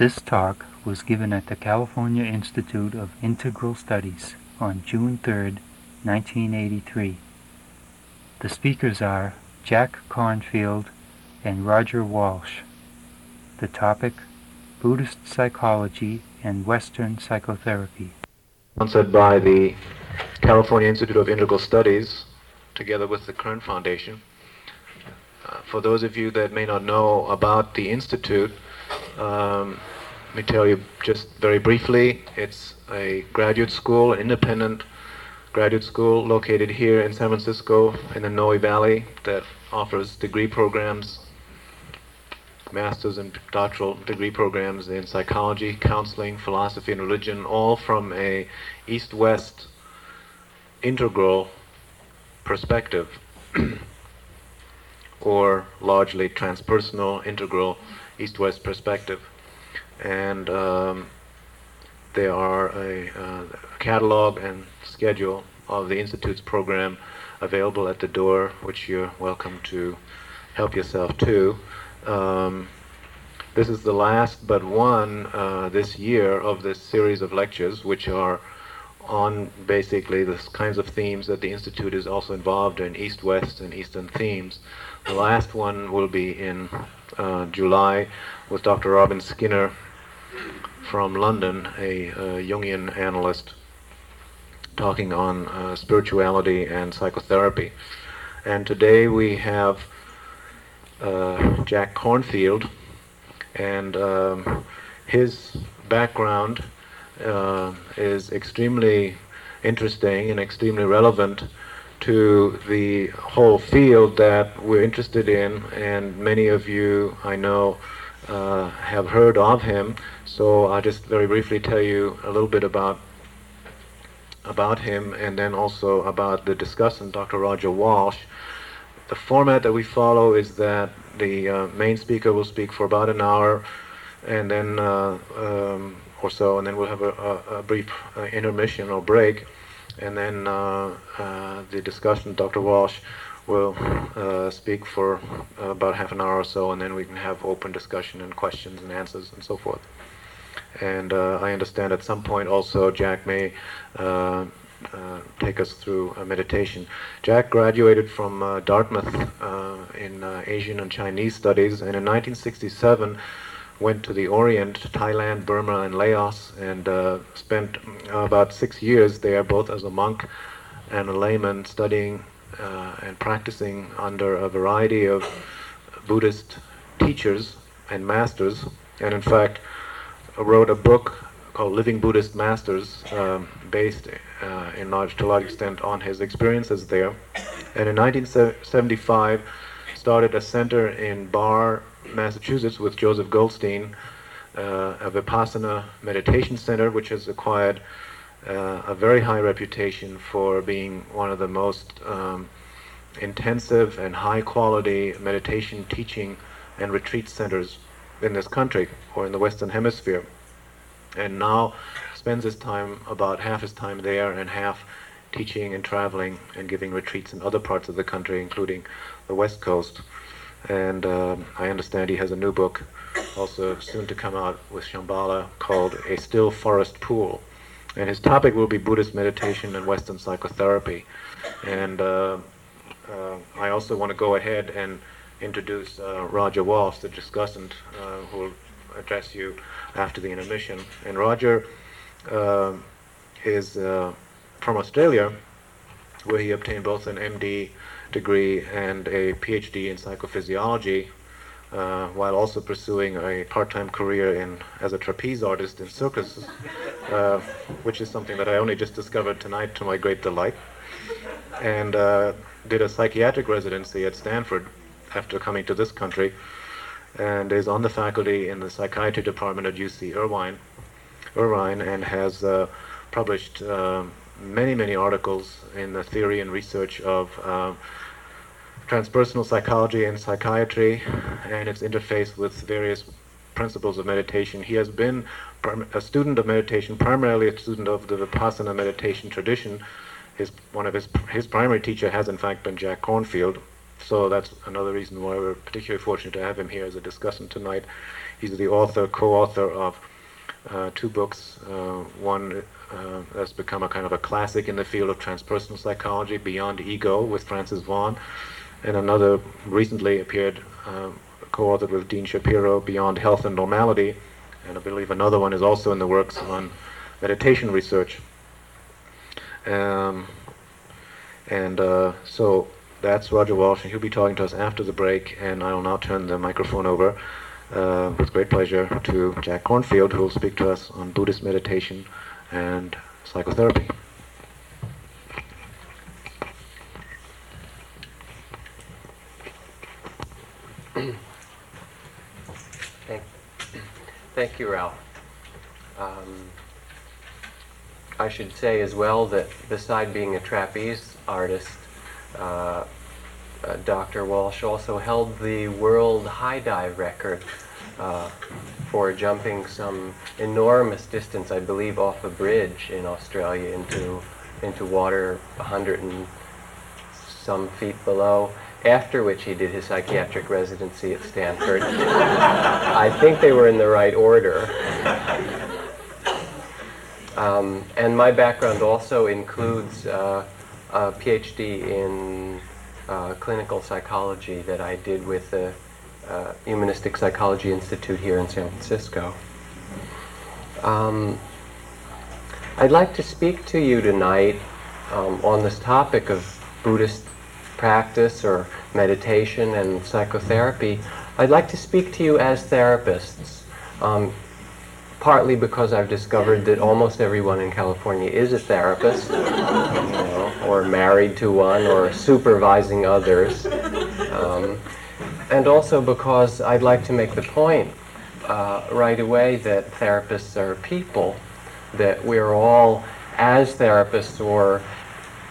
This talk was given at the California Institute of Integral Studies on June 3, 1983. The speakers are Jack Kornfield and Roger Walsh. The topic, Buddhist Psychology and Western Psychotherapy. Sponsored by the California Institute of Integral Studies, together with the Kern Foundation. Uh, for those of you that may not know about the Institute, um, let me tell you just very briefly. It's a graduate school, an independent graduate school located here in San Francisco in the Noe Valley that offers degree programs, master's and doctoral degree programs in psychology, counseling, philosophy, and religion, all from a east-west integral perspective, or largely transpersonal, integral, east-west perspective. And um, there are a, uh, catalog and schedule of the Institute's program available at the door, which you're welcome to help yourself to. Um, this is the last but one uh, this year of this series of lectures, which are on basically the kinds of themes that the Institute is also involved in, East-West and Eastern themes. The last one will be in uh, July with Dr. Robin Skynner from London, a, a Jungian analyst, talking on uh, spirituality and psychotherapy. And today we have uh, Jack Kornfield, and um, his background uh, is extremely interesting and extremely relevant to the whole field that we're interested in, and many of you, I know, uh, have heard of him. So I'll just very briefly tell you a little bit about about him, and then also about the discussant, Dr. Roger Walsh. The format that we follow is that the uh, main speaker will speak for about an hour, and then uh, um, or so, and then we'll have a, a, brief uh, intermission or break, and then uh, uh, the discussion, Dr. Walsh will uh, speak for about half an hour or so, and then we can have open discussion and questions and answers and so forth. And I understand at some point also Jack may uh, take us through a meditation. Jack graduated from uh, Dartmouth uh, in Asian and Chinese studies, and in 1967 went to the Orient, Thailand, Burma, and Laos, and spent about six years there, both as a monk and a layman, studying and practicing under a variety of Buddhist teachers and masters, and in fact wrote a book called Living Buddhist Masters, um, based uh, in large to a large extent on his experiences there. And in 1975, started a center in Barre, Massachusetts, with Joseph Goldstein, uh, a Vipassana meditation center, which has acquired uh, a very high reputation for being one of the most um, intensive and high quality meditation teaching and retreat centers in this country or in the Western Hemisphere and now spends his time, about half his time there and half teaching and traveling and giving retreats in other parts of the country, including the West Coast. And uh, I understand he has a new book, also soon to come out with Shambhala, called A Still Forest Pool. And his topic will be Buddhist meditation and Western psychotherapy. And uh, uh, I also want to go ahead and introduce uh, Roger Walsh, the discussant, uh, who will address you after the intermission. And Roger uh, is from Australia, where he obtained both an MD degree and a PhD in psychophysiology, uh, while also pursuing a part-time career in as a trapeze artist in circuses, uh, which is something that I only just discovered tonight to my great delight, and uh, did a psychiatric residency at Stanford after coming to this country and is on the faculty in the psychiatry department at UC Irvine, Irvine and has uh, published uh, many, many articles in the theory and research of uh, transpersonal psychology and psychiatry and its interface with various principles of meditation. He has been a student of meditation, primarily a student of the Vipassana meditation tradition. His, one of his, his primary teacher has in fact been Jack Kornfield, so that's another reason why we're particularly fortunate to have him here as a discussant tonight. He's the author, co-author of uh, two books. Uh, one uh, that's become a kind of a classic in the field of transpersonal psychology, Beyond Ego, with Francis Vaughan, and another recently appeared, uh, co-authored with Deane Shapiro, Beyond Health and Normality, and I believe another one is also in the works on meditation research. Um, and uh, so that's Roger Walsh, and he'll be talking to us after the break, and I will now turn the microphone over uh, with great pleasure to Jack Kornfield, who will speak to us on Buddhist meditation and psychotherapy. Thank you, Ralph. Um, I should say as well that beside being a trapeze artist, uh, uh, Dr. Walsh also held the world high dive record uh, for jumping some enormous distance, I believe, off a bridge in Australia into into water 100 and some feet below. After which he did his psychiatric residency at Stanford. I think they were in the right order. Um, and my background also includes uh, a PhD in uh, clinical psychology that I did with the uh, Humanistic Psychology Institute here in San Francisco. Um, I'd like to speak to you tonight um, on this topic of Buddhist practice or meditation and psychotherapy. I'd like to speak to you as therapists. Um, partly because I've discovered that almost everyone in California is a therapist, you know, or married to one, or supervising others. Um, and also because I'd like to make the point uh, right away that therapists are people, that we're all, as therapists or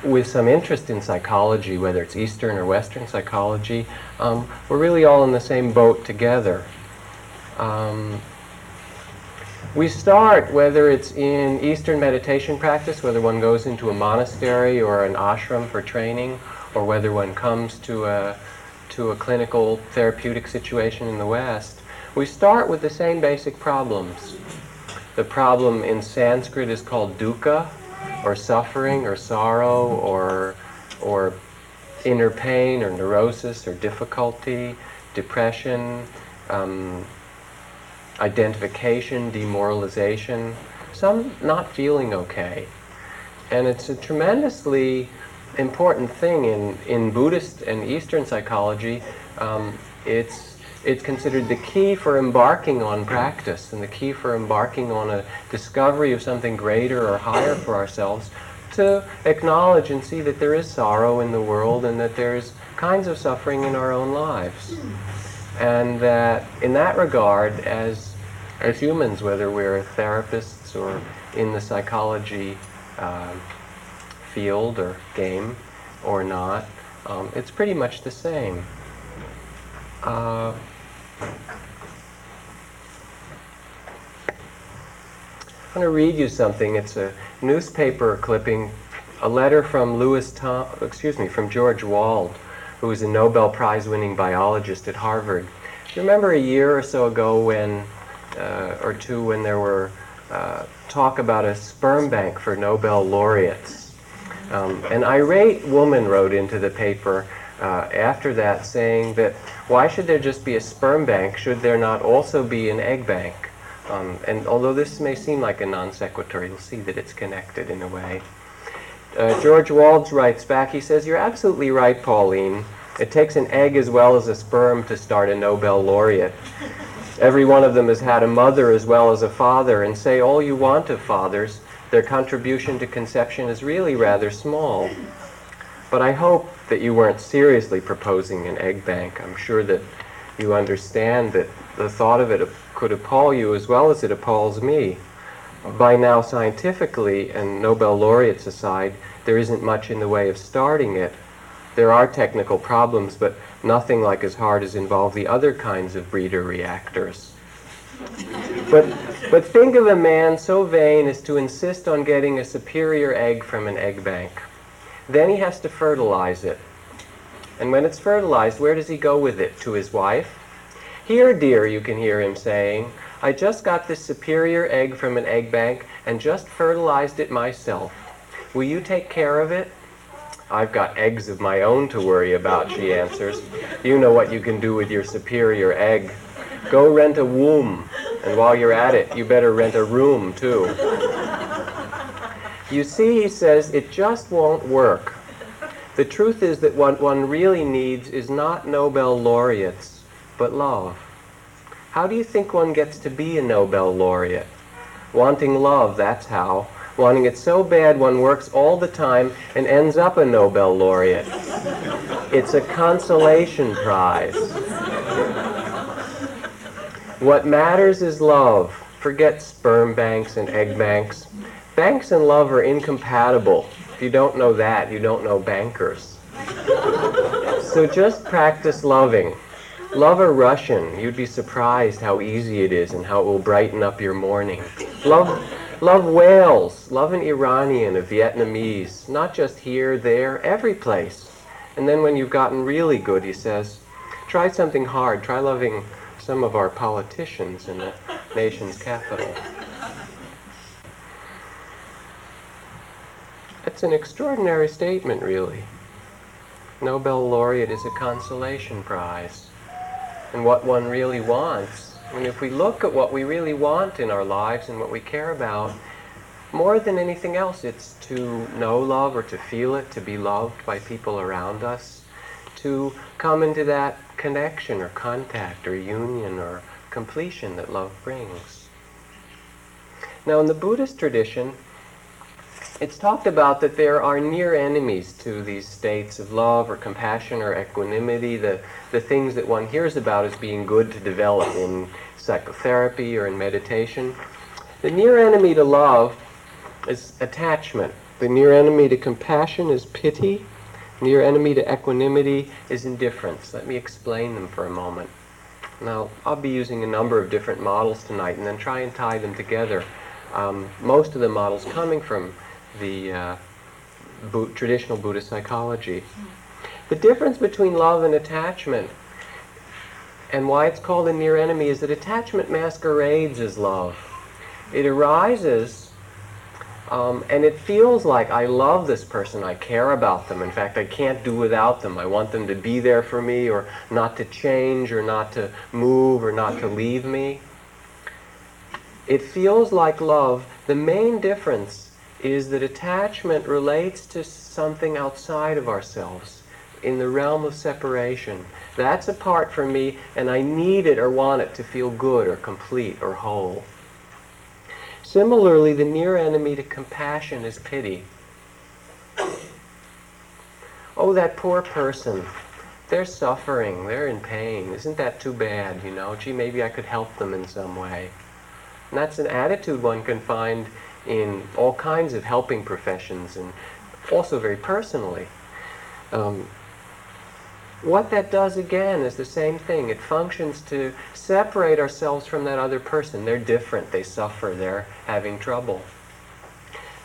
with some interest in psychology, whether it's Eastern or Western psychology, um, we're really all in the same boat together. Um, we start, whether it's in Eastern meditation practice, whether one goes into a monastery or an ashram for training, or whether one comes to a, to a clinical therapeutic situation in the West, we start with the same basic problems. The problem in Sanskrit is called dukkha, or suffering, or sorrow, or, or inner pain, or neurosis, or difficulty, depression, um, identification, demoralization, some not feeling okay. And it's a tremendously important thing in, in Buddhist and Eastern psychology. Um, it's, it's considered the key for embarking on practice and the key for embarking on a discovery of something greater or higher for ourselves to acknowledge and see that there is sorrow in the world and that there's kinds of suffering in our own lives. And that in that regard, as as humans, whether we're therapists or in the psychology uh, field or game or not, um, it's pretty much the same. Uh, I'm going to read you something. It's a newspaper clipping, a letter from Lewis Tom, excuse me, from George Wald, who was a Nobel Prize-winning biologist at Harvard. Remember a year or so ago when uh, or two when there were uh, talk about a sperm bank for Nobel laureates. Um, an irate woman wrote into the paper uh, after that saying that why should there just be a sperm bank? Should there not also be an egg bank? Um, and although this may seem like a non sequitur, you'll see that it's connected in a way. Uh, George Walds writes back, he says, You're absolutely right, Pauline. It takes an egg as well as a sperm to start a Nobel laureate. Every one of them has had a mother as well as a father, and say all you want of fathers, their contribution to conception is really rather small. But I hope that you weren't seriously proposing an egg bank. I'm sure that you understand that the thought of it could appall you as well as it appalls me. By now, scientifically, and Nobel laureates aside, there isn't much in the way of starting it. There are technical problems, but nothing like as hard as involve the other kinds of breeder reactors. But, but think of a man so vain as to insist on getting a superior egg from an egg bank. Then he has to fertilize it. And when it's fertilized, where does he go with it? To his wife? Here, dear, you can hear him saying, I just got this superior egg from an egg bank and just fertilized it myself. Will you take care of it? I've got eggs of my own to worry about, she answers. You know what you can do with your superior egg. Go rent a womb, and while you're at it, you better rent a room, too. You see, he says, it just won't work. The truth is that what one really needs is not Nobel laureates, but love. How do you think one gets to be a Nobel laureate? Wanting love, that's how. Wanting it so bad one works all the time and ends up a Nobel laureate. It's a consolation prize. What matters is love. Forget sperm banks and egg banks. Banks and love are incompatible. If you don't know that, you don't know bankers. So just practice loving. Love a Russian. You'd be surprised how easy it is and how it will brighten up your morning. Love, love whales. Love an Iranian, a Vietnamese. Not just here, there, every place. And then when you've gotten really good, he says, try something hard. Try loving some of our politicians in the nation's capital. It's an extraordinary statement, really. Nobel laureate is a consolation prize and what one really wants. And if we look at what we really want in our lives and what we care about, more than anything else, it's to know love or to feel it, to be loved by people around us, to come into that connection or contact or union or completion that love brings. Now, in the Buddhist tradition, it's talked about that there are near enemies to these states of love or compassion or equanimity, the, the things that one hears about as being good to develop in psychotherapy or in meditation. The near enemy to love is attachment. The near enemy to compassion is pity. Near enemy to equanimity is indifference. Let me explain them for a moment. Now, I'll be using a number of different models tonight and then try and tie them together. Um, most of the models coming from the uh, Bu- traditional Buddhist psychology. The difference between love and attachment, and why it's called a near enemy, is that attachment masquerades as love. It arises, um, and it feels like I love this person, I care about them. In fact, I can't do without them. I want them to be there for me, or not to change, or not to move, or not to leave me. It feels like love. The main difference is that attachment relates to something outside of ourselves, in the realm of separation. That's apart from me, and I need it or want it to feel good or complete or whole. Similarly, the near enemy to compassion is pity. Oh, that poor person. They're suffering. They're in pain. Isn't that too bad? You know, gee, maybe I could help them in some way. And that's an attitude one can find in all kinds of helping professions and also very personally. Um, what that does again is the same thing. It functions to separate ourselves from that other person. They're different, they suffer, they're having trouble.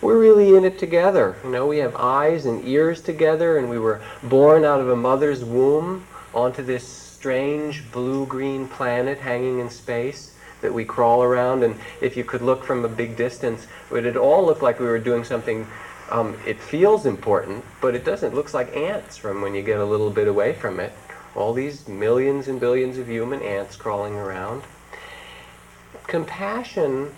We're really in it together. You know, we have eyes and ears together, and we were born out of a mother's womb onto this strange blue green planet hanging in space that we crawl around. And if you could look from a big distance, it would all look like we were doing something. Um, it feels important, but it doesn't. It looks like ants from when you get a little bit away from it. All these millions and billions of human ants crawling around. Compassion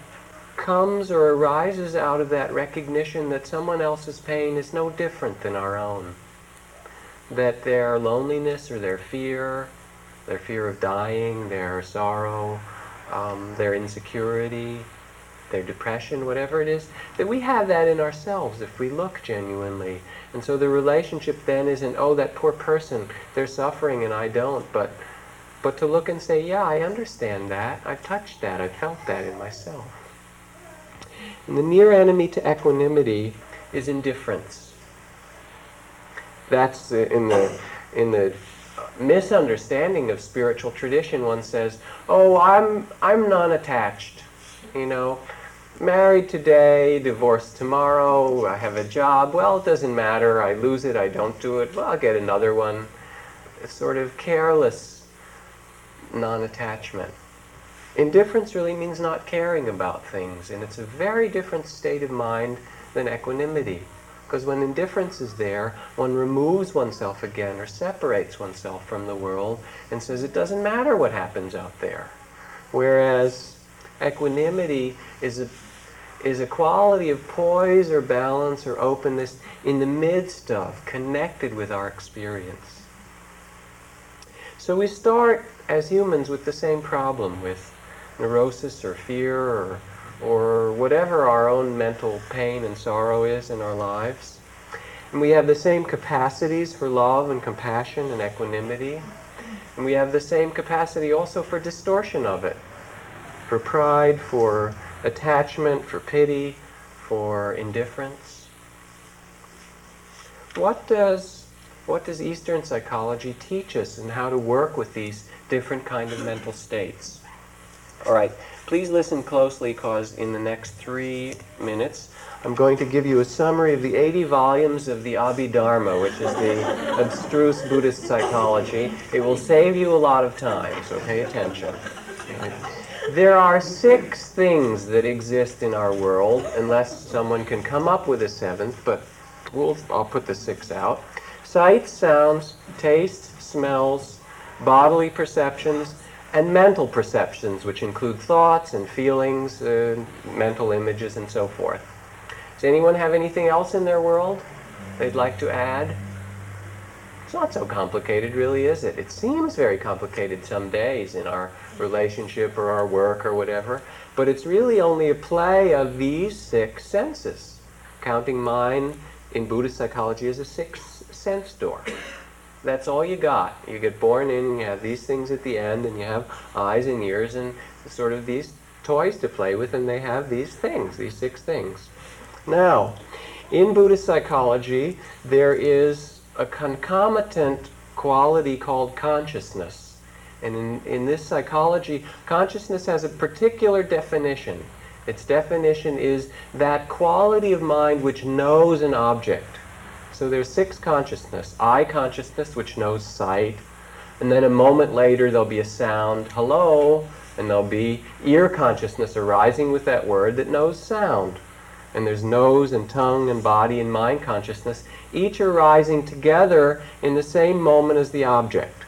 comes or arises out of that recognition that someone else's pain is no different than our own. That their loneliness or their fear, their fear of dying, their sorrow, um, their insecurity, their depression, whatever it is, that we have that in ourselves if we look genuinely. And so the relationship then isn't, oh, that poor person, they're suffering and I don't, but but to look and say, yeah, I understand that. I've touched that. I've felt that in myself. And the near enemy to equanimity is indifference. That's in the in the misunderstanding of spiritual tradition. One says, "Oh, I'm I'm non-attached. You know, married today, divorced tomorrow. I have a job. Well, it doesn't matter. I lose it. I don't do it. Well, I'll get another one. sort of careless non attachment. Indifference really means not caring about things, and it's a very different state of mind than equanimity. Because when indifference is there, one removes oneself again or separates oneself from the world and says it doesn't matter what happens out there. Whereas equanimity is a, is a quality of poise or balance or openness in the midst of, connected with our experience. So we start as humans with the same problem with neurosis or fear or or whatever our own mental pain and sorrow is in our lives. And we have the same capacities for love and compassion and equanimity. And we have the same capacity also for distortion of it, for pride, for attachment, for pity, for indifference. What does, what does Eastern psychology teach us and how to work with these different kind of mental states? All right. Please listen closely because in the next three minutes, I'm going to give you a summary of the 80 volumes of the Abhidharma, which is the abstruse Buddhist psychology. It will save you a lot of time, so pay attention. There are six things that exist in our world, unless someone can come up with a seventh, but we'll, I'll put the six out. Sights, sounds, taste, smells, bodily perceptions, and mental perceptions, which include thoughts and feelings, uh, mental images, and so forth. Does anyone have anything else in their world they'd like to add? It's not so complicated, really, is it? It seems very complicated some days in our relationship or our work or whatever, but it's really only a play of these six senses. Counting mind in Buddhist psychology as a sixth sense door. That's all you got. You get born in, and you have these things at the end, and you have eyes and ears and sort of these toys to play with, and they have these things, these six things. Now, in Buddhist psychology, there is a concomitant quality called consciousness. And in, in this psychology, consciousness has a particular definition. Its definition is that quality of mind which knows an object. So there's six consciousness. Eye consciousness, which knows sight. And then a moment later, there'll be a sound, hello, and there'll be ear consciousness arising with that word that knows sound. And there's nose and tongue and body and mind consciousness, each arising together in the same moment as the object.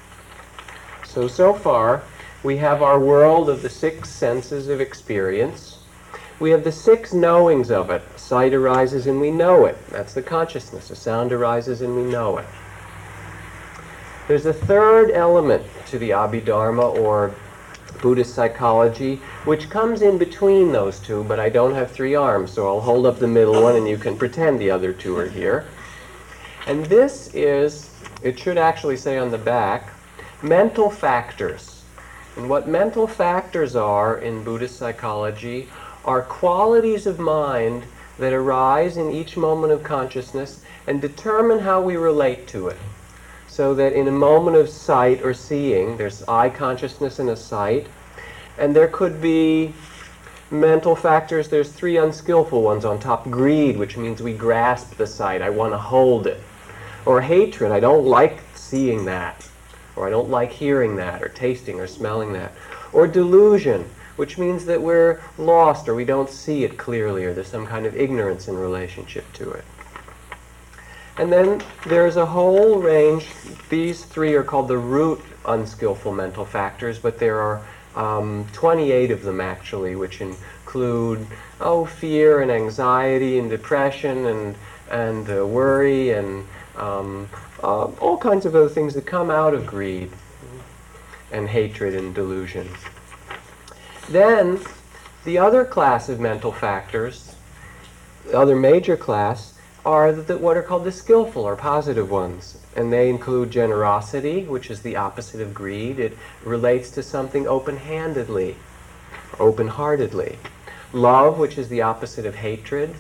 So, so far, we have our world of the six senses of experience we have the six knowings of it. Sight arises and we know it. That's the consciousness. A sound arises and we know it. There's a third element to the Abhidharma or Buddhist psychology, which comes in between those two, but I don't have three arms, so I'll hold up the middle one and you can pretend the other two are here. And this is, it should actually say on the back, mental factors. And what mental factors are in Buddhist psychology are qualities of mind that arise in each moment of consciousness and determine how we relate to it. So that in a moment of sight or seeing, there's eye consciousness and a sight, and there could be mental factors. There's three unskillful ones on top. Greed, which means we grasp the sight, I want to hold it. Or hatred, I don't like seeing that. Or I don't like hearing that, or tasting, or smelling that. Or delusion, which means that we're lost or we don't see it clearly or there's some kind of ignorance in relationship to it. And then there's a whole range. These three are called the root unskillful mental factors, but there are um, 28 of them actually, which include oh fear and anxiety and depression and and uh, worry and um, uh, all kinds of other things that come out of greed and hatred and delusion. Then the other class of mental factors, the other major class, are the, what are called the skillful or positive ones. And they include generosity, which is the opposite of greed. It relates to something open handedly, open heartedly. Love, which is the opposite of hatred.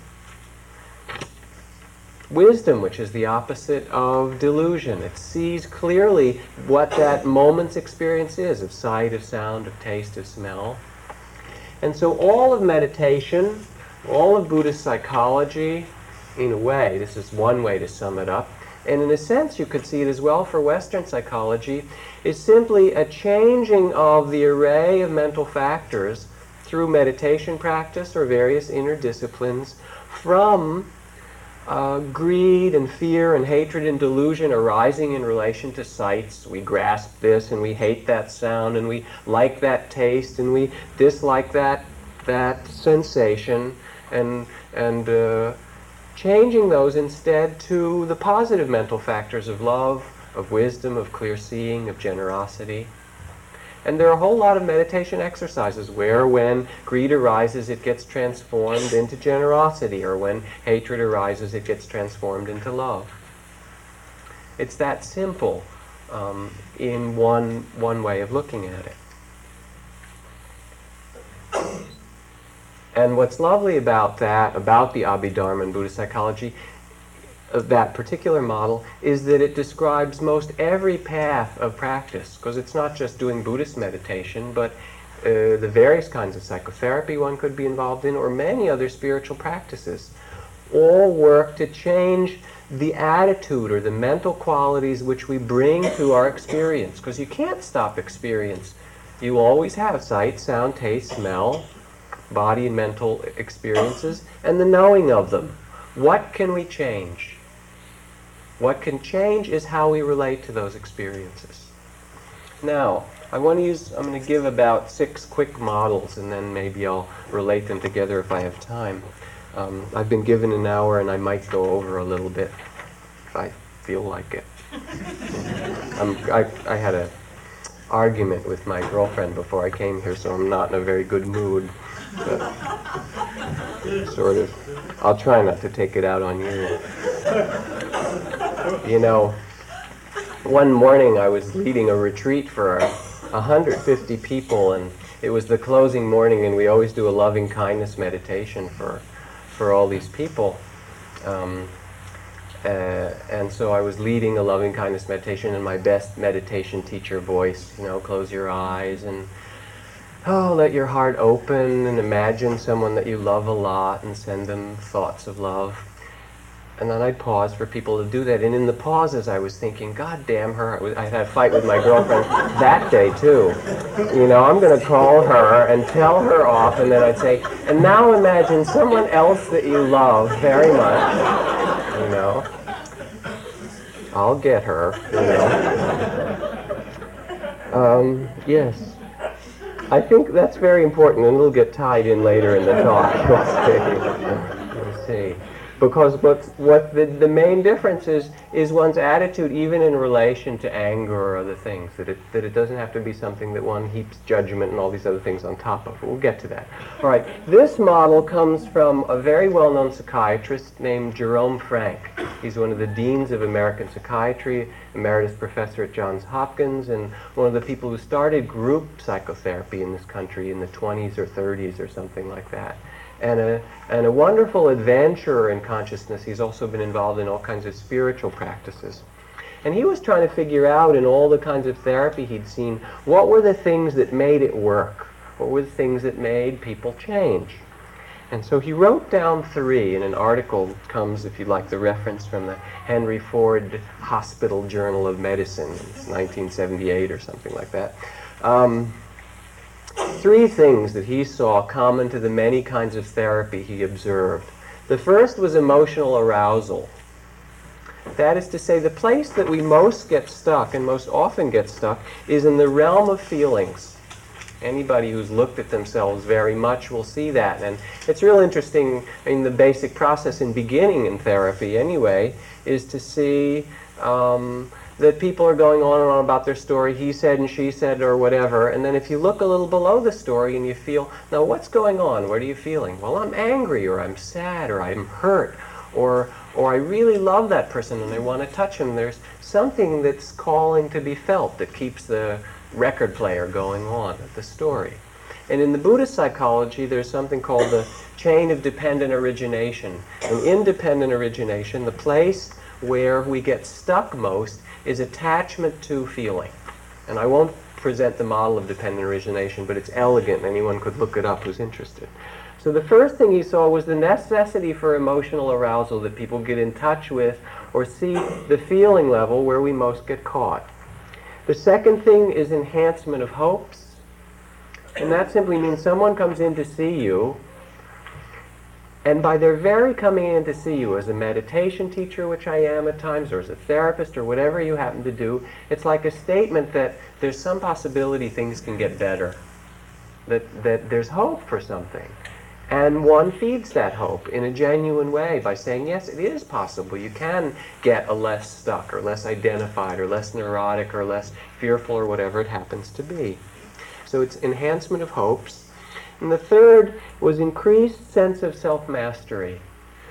Wisdom, which is the opposite of delusion. It sees clearly what that moment's experience is of sight, of sound, of taste, of smell. And so all of meditation, all of Buddhist psychology, in a way, this is one way to sum it up, and in a sense you could see it as well for Western psychology, is simply a changing of the array of mental factors through meditation practice or various inner disciplines from uh, greed and fear and hatred and delusion arising in relation to sights. We grasp this and we hate that sound and we like that taste and we dislike that that sensation and and uh, changing those instead to the positive mental factors of love, of wisdom, of clear seeing, of generosity. And there are a whole lot of meditation exercises where, when greed arises, it gets transformed into generosity, or when hatred arises, it gets transformed into love. It's that simple um, in one, one way of looking at it. And what's lovely about that, about the Abhidharma and Buddhist psychology, of that particular model is that it describes most every path of practice because it's not just doing Buddhist meditation, but uh, the various kinds of psychotherapy one could be involved in, or many other spiritual practices, all work to change the attitude or the mental qualities which we bring to our experience. Because you can't stop experience. You always have sight, sound, taste, smell, body and mental experiences, and the knowing of them. What can we change? What can change is how we relate to those experiences. Now, I want to use, I'm going to give about six quick models and then maybe I'll relate them together if I have time. Um, I've been given an hour and I might go over a little bit if I feel like it. um, I, I had an argument with my girlfriend before I came here, so I'm not in a very good mood. Sort of, I'll try not to take it out on you. You know, one morning I was leading a retreat for 150 people, and it was the closing morning, and we always do a loving kindness meditation for, for all these people. Um, uh, and so I was leading a loving kindness meditation in my best meditation teacher voice. You know, close your eyes and oh, let your heart open and imagine someone that you love a lot and send them thoughts of love. And then I'd pause for people to do that. And in the pauses, I was thinking, God damn her. I, had a fight with my girlfriend that day, too. You know, I'm going to call her and tell her off. And then I'd say, and now imagine someone else that you love very much. You know, I'll get her, you know. Um, yes. I think that's very important, and it'll get tied in later in the talk. See. We'll see because what, what the, the main difference is is one's attitude even in relation to anger or other things that it, that it doesn't have to be something that one heaps judgment and all these other things on top of. We'll get to that. All right. This model comes from a very well-known psychiatrist named jerome frank. He's one of the deans of american psychiatry emeritus professor at johns hopkins and one of the people who started group psychotherapy in this country in the 20s or 30s or something like that and a, and a wonderful adventurer in consciousness. He's also been involved in all kinds of spiritual practices. And he was trying to figure out in all the kinds of therapy he'd seen, what were the things that made it work? What were the things that made people change? And so he wrote down three, and an article comes, if you like, the reference from the Henry Ford Hospital Journal of Medicine. It's 1978 or something like that. Um, three things that he saw common to the many kinds of therapy he observed. The first was emotional arousal. That is to say, the place that we most get stuck and most often get stuck is in the realm of feelings. Anybody who's looked at themselves very much will see that. And it's real interesting. I mean, the basic process in beginning in therapy, anyway, is to see um, that people are going on and on about their story, he said and she said or whatever, and then if you look a little below the story and you feel, now what's going on? What are you feeling? Well, I'm angry or I'm sad or I'm hurt or or I really love that person and I want to touch him. There's something that's calling to be felt that keeps the record player going on at the story. And in the Buddhist psychology, there's something called the chain of dependent origination. And in dependent origination, the place where we get stuck most is attachment to feeling. And I won't present the model of dependent origination, but it's elegant. Anyone could look it up who's interested. So the first thing he saw was the necessity for emotional arousal that people get in touch with or see the feeling level where we most get caught. The second thing is enhancement of hopes. And that simply means someone comes in to see you, and by their very coming in to see you as a meditation teacher, which I am at times, or as a therapist, or whatever you happen to do, it's like a statement that there's some possibility things can get better, that, that there's hope for something. And one feeds that hope in a genuine way by saying, yes, it is possible. You can get a less stuck or less identified or less neurotic or less fearful or whatever it happens to be. So it's enhancement of hopes. And the third was increased sense of self-mastery.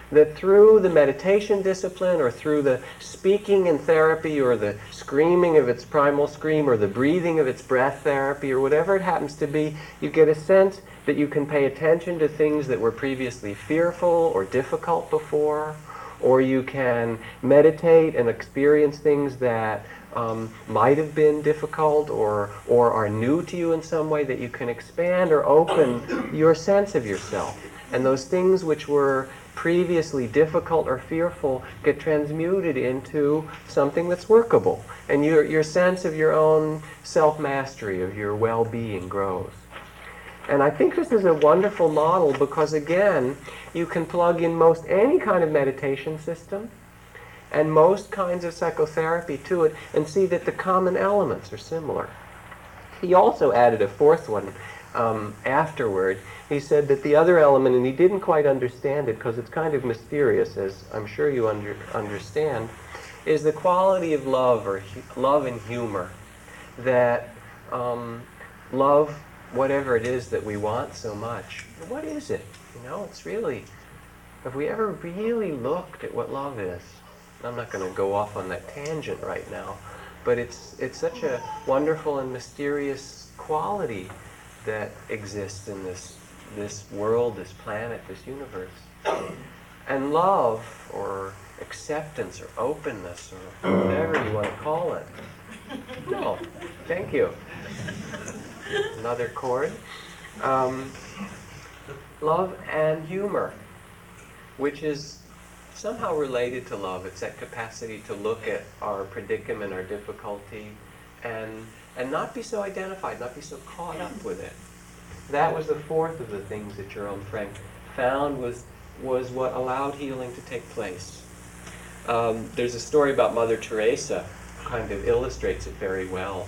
That through the meditation discipline or through the speaking in therapy or the screaming of its primal scream or the breathing of its breath therapy or whatever it happens to be, you get a sense that you can pay attention to things that were previously fearful or difficult before, or you can meditate and experience things that um, might have been difficult or, or are new to you in some way, that you can expand or open your sense of yourself. And those things which were previously difficult or fearful get transmuted into something that's workable. And your, your sense of your own self mastery, of your well being grows. And I think this is a wonderful model because, again, you can plug in most any kind of meditation system and most kinds of psychotherapy to it and see that the common elements are similar. He also added a fourth one um, afterward. He said that the other element, and he didn't quite understand it because it's kind of mysterious, as I'm sure you under, understand, is the quality of love or hu- love and humor. That um, love whatever it is that we want so much, what is it? You know, it's really, have we ever really looked at what love is? I'm not going to go off on that tangent right now, but it's, it's such a wonderful and mysterious quality that exists in this, this world, this planet, this universe. And love, or acceptance, or openness, or whatever you want to call it. No, thank you another chord. Um, love and humor, which is somehow related to love. It's that capacity to look at our predicament, our difficulty, and and not be so identified, not be so caught up with it. That was the fourth of the things that Jerome Frank found was was what allowed healing to take place. Um, there's a story about Mother Teresa, kind of illustrates it very well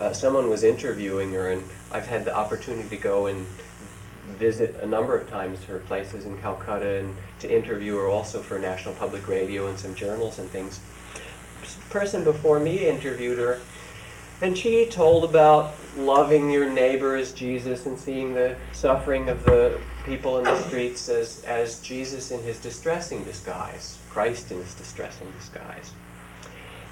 uh, someone was interviewing her, and I've had the opportunity to go and visit a number of times her places in Calcutta and to interview her also for National Public Radio and some journals and things. Person before me interviewed her, and she told about loving your neighbor as Jesus and seeing the suffering of the people in the streets as, as Jesus in his distressing disguise, Christ in his distressing disguise.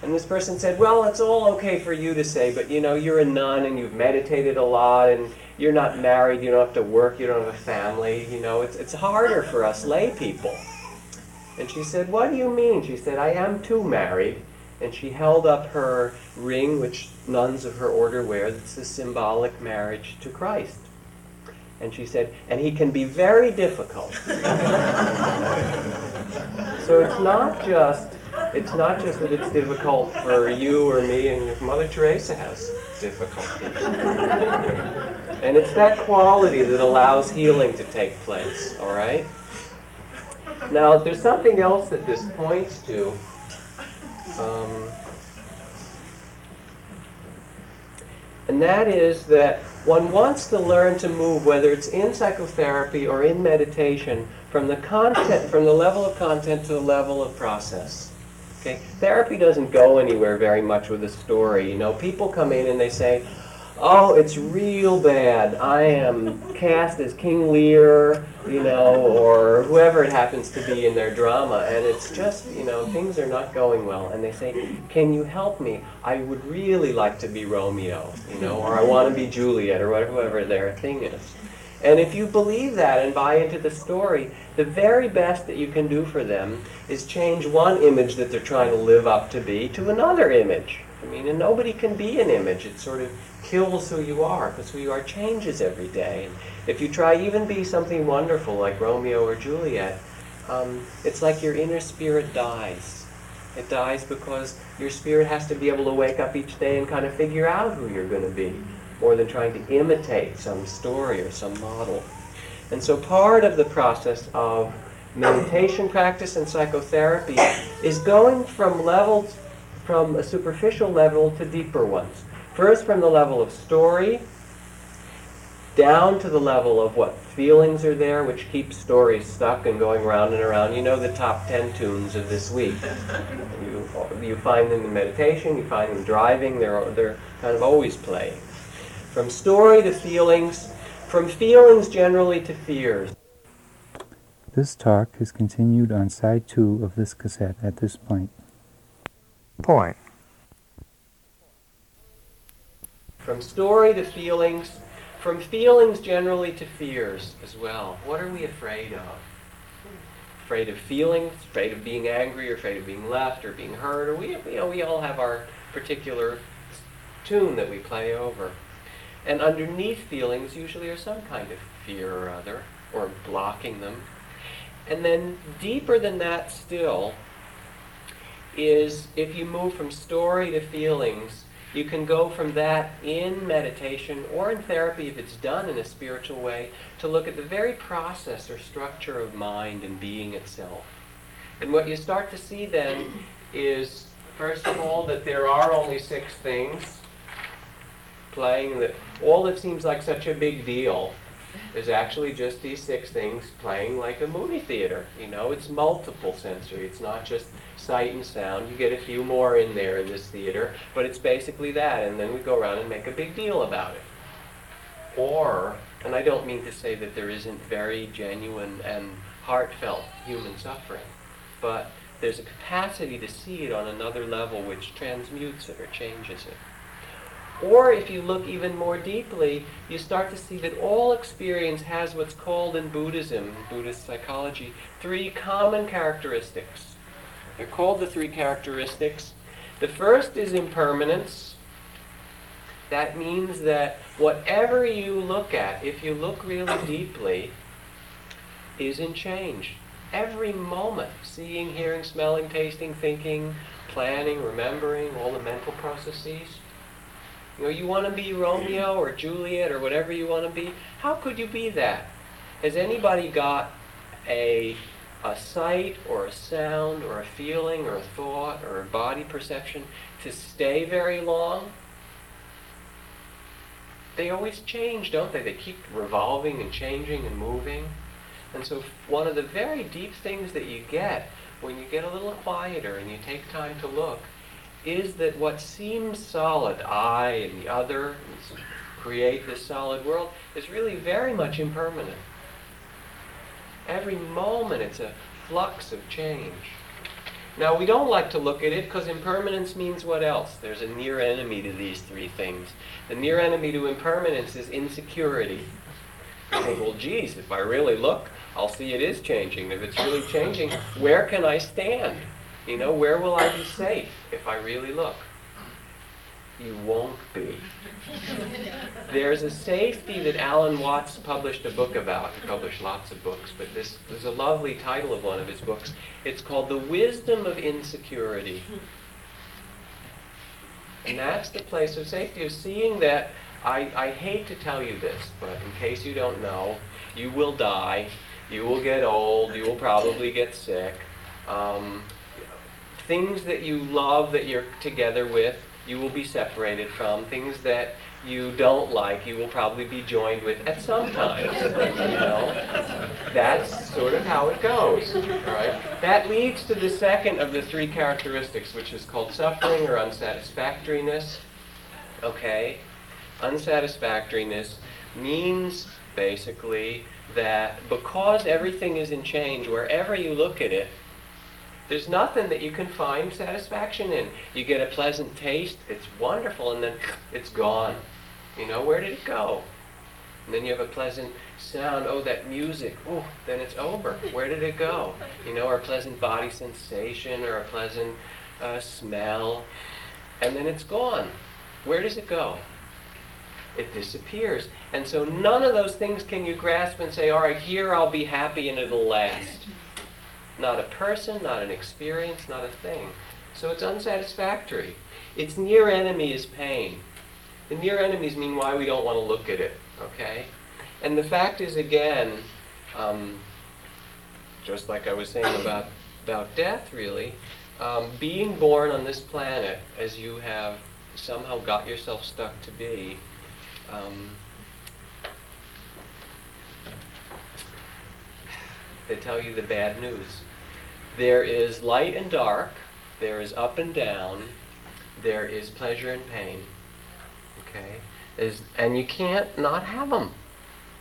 And this person said, Well, it's all okay for you to say, but you know, you're a nun and you've meditated a lot and you're not married, you don't have to work, you don't have a family, you know, it's, it's harder for us lay people. And she said, What do you mean? She said, I am too married. And she held up her ring, which nuns of her order wear, that's a symbolic marriage to Christ. And she said, and he can be very difficult. so it's not just it's not just that it's difficult for you or me, and Mother Teresa has difficulty. and it's that quality that allows healing to take place, all right? Now, there's something else that this points to. Um, and that is that one wants to learn to move, whether it's in psychotherapy or in meditation, from the content, from the level of content to the level of process. Okay, therapy doesn't go anywhere very much with a story. You know, people come in and they say, "Oh, it's real bad. I am cast as King Lear, you know, or whoever it happens to be in their drama, and it's just, you know, things are not going well." And they say, "Can you help me? I would really like to be Romeo, you know, or I want to be Juliet, or whatever their thing is." And if you believe that and buy into the story, the very best that you can do for them is change one image that they're trying to live up to be to another image. I mean, and nobody can be an image. It sort of kills who you are because who you are changes every day. And if you try even be something wonderful like Romeo or Juliet, um, it's like your inner spirit dies. It dies because your spirit has to be able to wake up each day and kind of figure out who you're going to be, more than trying to imitate some story or some model. And so part of the process of meditation practice and psychotherapy is going from levels, from a superficial level to deeper ones. First from the level of story, down to the level of what feelings are there, which keep stories stuck and going round and around. You know the top 10 tunes of this week. You, you find them in meditation, you find them driving, they're, they're kind of always playing. From story to feelings, from feelings generally to fears. This talk is continued on side two of this cassette at this point. Point. From story to feelings, from feelings generally to fears as well. What are we afraid of? Afraid of feelings, afraid of being angry, or afraid of being left, or being hurt, or we, you know, we all have our particular tune that we play over. And underneath feelings usually are some kind of fear or other, or blocking them. And then deeper than that still is if you move from story to feelings, you can go from that in meditation or in therapy, if it's done in a spiritual way, to look at the very process or structure of mind and being itself. And what you start to see then is, first of all, that there are only six things playing, that all that seems like such a big deal is actually just these six things playing like a movie theater. You know, it's multiple sensory. It's not just sight and sound. You get a few more in there in this theater, but it's basically that. And then we go around and make a big deal about it. Or, and I don't mean to say that there isn't very genuine and heartfelt human suffering, but there's a capacity to see it on another level which transmutes it or changes it. Or if you look even more deeply, you start to see that all experience has what's called in Buddhism, Buddhist psychology, three common characteristics. They're called the three characteristics. The first is impermanence. That means that whatever you look at, if you look really deeply, is in change. Every moment, seeing, hearing, smelling, tasting, thinking, planning, remembering, all the mental processes, you know, you want to be Romeo or Juliet or whatever you want to be. How could you be that? Has anybody got a a sight or a sound or a feeling or a thought or a body perception to stay very long? They always change, don't they? They keep revolving and changing and moving. And so one of the very deep things that you get when you get a little quieter and you take time to look is that what seems solid, I and the other, create this solid world, is really very much impermanent. Every moment it's a flux of change. Now, we don't like to look at it because impermanence means what else? There's a near enemy to these three things. The near enemy to impermanence is insecurity. Well, geez, if I really look, I'll see it is changing. If it's really changing, where can I stand? You know, where will I be safe if I really look? You won't be. There's a safety that Alan Watts published a book about. He published lots of books, but this is a lovely title of one of his books. It's called The Wisdom of Insecurity. And that's the place of safety, of seeing that I, I hate to tell you this, but in case you don't know, you will die, you will get old, you will probably get sick. Um, things that you love that you're together with, you will be separated from. Things that you don't like, you will probably be joined with at some time. you know, that's sort of how it goes. Right? That leads to the second of the three characteristics, which is called suffering or unsatisfactoriness. Okay, unsatisfactoriness means basically that because everything is in change, wherever you look at it, there's nothing that you can find satisfaction in. You get a pleasant taste, it's wonderful, and then it's gone. You know, where did it go? And then you have a pleasant sound, oh, that music, oh, then it's over. Where did it go? You know, or a pleasant body sensation, or a pleasant uh, smell. and then it's gone. Where does it go? It disappears. And so none of those things can you grasp and say, all right, here I'll be happy and it'll last. Not a person, not an experience, not a thing. So it's unsatisfactory. Its near enemy is pain. The near enemies mean why we don't want to look at it, okay? And the fact is, again, um, just like I was saying about, about death, really, um, being born on this planet as you have somehow got yourself stuck to be, um, they tell you the bad news. There is light and dark, there is up and down, there is pleasure and pain. Okay? Is, and you can't not have them.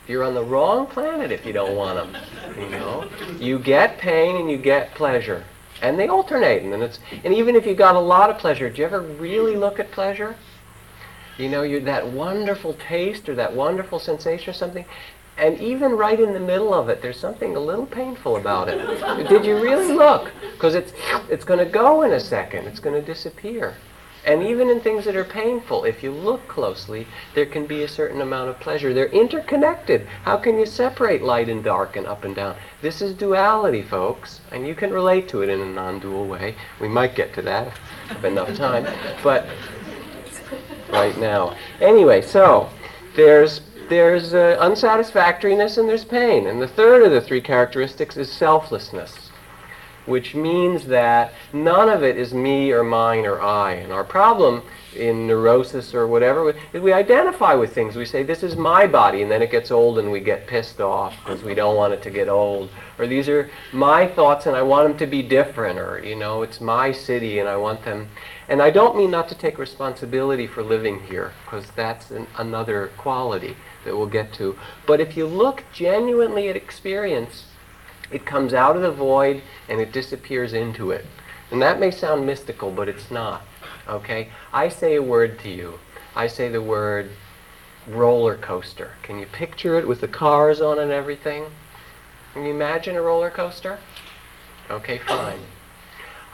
You're on the wrong planet if you don't want them. You know, you get pain and you get pleasure, and they alternate. And it's and even if you got a lot of pleasure, do you ever really look at pleasure? You know, you that wonderful taste or that wonderful sensation or something, and even right in the middle of it, there's something a little painful about it. Did you really look? Because it's it's going to go in a second. It's going to disappear. And even in things that are painful, if you look closely, there can be a certain amount of pleasure. They're interconnected. How can you separate light and dark and up and down? This is duality, folks, and you can relate to it in a non-dual way. We might get to that if enough time, but right now. Anyway, so there's there's uh, unsatisfactoriness and there's pain. And the third of the three characteristics is selflessness which means that none of it is me or mine or I. And our problem in neurosis or whatever is we identify with things. We say, this is my body, and then it gets old and we get pissed off because we don't want it to get old. Or these are my thoughts and I want them to be different. Or, you know, it's my city and I want them. And I don't mean not to take responsibility for living here because that's an, another quality that we'll get to. But if you look genuinely at experience, it comes out of the void and it disappears into it. And that may sound mystical, but it's not. Okay? I say a word to you. I say the word roller coaster. Can you picture it with the cars on and everything? Can you imagine a roller coaster? Okay, fine.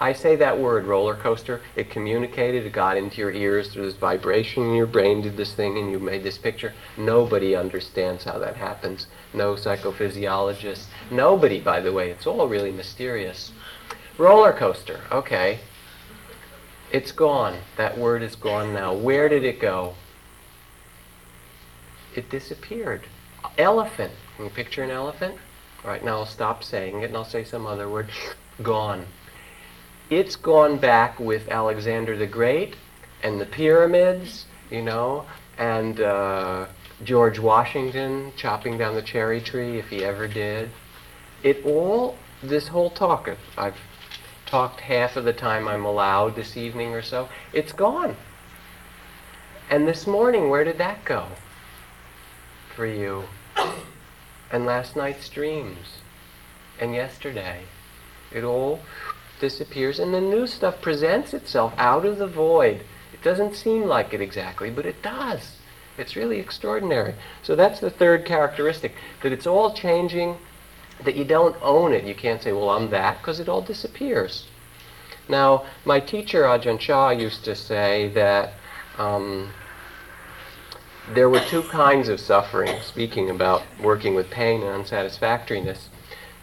I say that word, roller coaster, it communicated, it got into your ears through this vibration in your brain, did this thing, and you made this picture. Nobody understands how that happens. No psychophysiologist. Nobody, by the way. It's all really mysterious. Roller coaster, okay. It's gone. That word is gone now. Where did it go? It disappeared. Elephant. Can you picture an elephant? All right, now I'll stop saying it and I'll say some other word. Gone it's gone back with Alexander the Great and the pyramids, you know, and uh, George Washington chopping down the cherry tree if he ever did. It all, this whole talk, I've talked half of the time I'm allowed this evening or so, it's gone. And this morning, where did that go for you? And last night's dreams, and yesterday. It all disappears, and the new stuff presents itself out of the void. It doesn't seem like it exactly, but it does. It's really extraordinary. So that's the third characteristic, that it's all changing, that you don't own it. You can't say, well, I'm that, because it all disappears. Now, my teacher, Ajahn Chah, used to say that um, there were two kinds of suffering, speaking about working with pain and unsatisfactoriness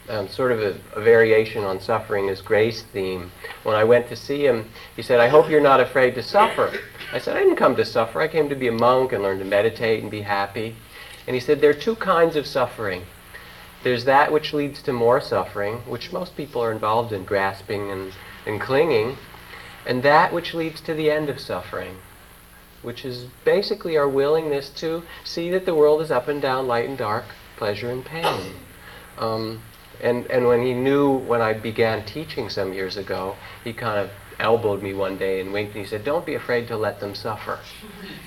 um, sort of a, a, variation on suffering is grace theme. When I went to see him, he said, I hope you're not afraid to suffer. I said, I didn't come to suffer. I came to be a monk and learn to meditate and be happy. And he said, there are two kinds of suffering. There's that which leads to more suffering, which most people are involved in, grasping and, and clinging, and that which leads to the end of suffering, which is basically our willingness to see that the world is up and down, light and dark, pleasure and pain. Um, and, and when he knew when I began teaching some years ago, he kind of elbowed me one day and winked and he said, Don't be afraid to let them suffer.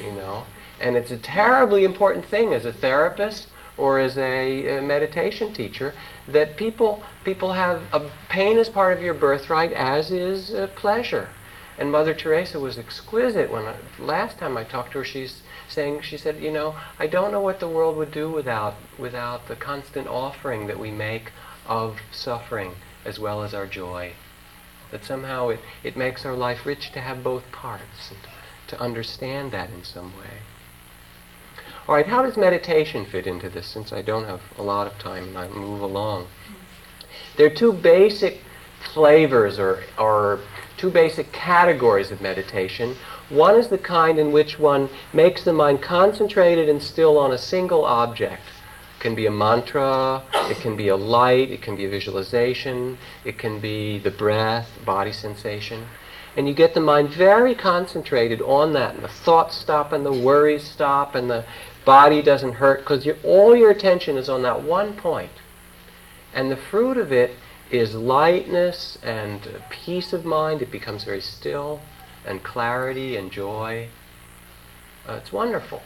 You know? And it's a terribly important thing as a therapist or as a, a meditation teacher that people, people have a pain as part of your birthright, as is uh, pleasure. And Mother Teresa was exquisite when I, last time I talked to her. She's saying, she said, you know, I don't know what the world would do without without the constant offering that we make of suffering as well as our joy. That somehow it, it makes our life rich to have both parts and to understand that in some way. All right, how does meditation fit into this since I don't have a lot of time and I move along? There are two basic flavors or, or two basic categories of meditation. One is the kind in which one makes the mind concentrated and still on a single object. It can be a mantra, it can be a light, it can be a visualization, it can be the breath, body sensation. And you get the mind very concentrated on that, and the thoughts stop, and the worries stop, and the body doesn't hurt, because all your attention is on that one point. And the fruit of it is lightness and peace of mind. It becomes very still and clarity and joy. Uh, it's wonderful.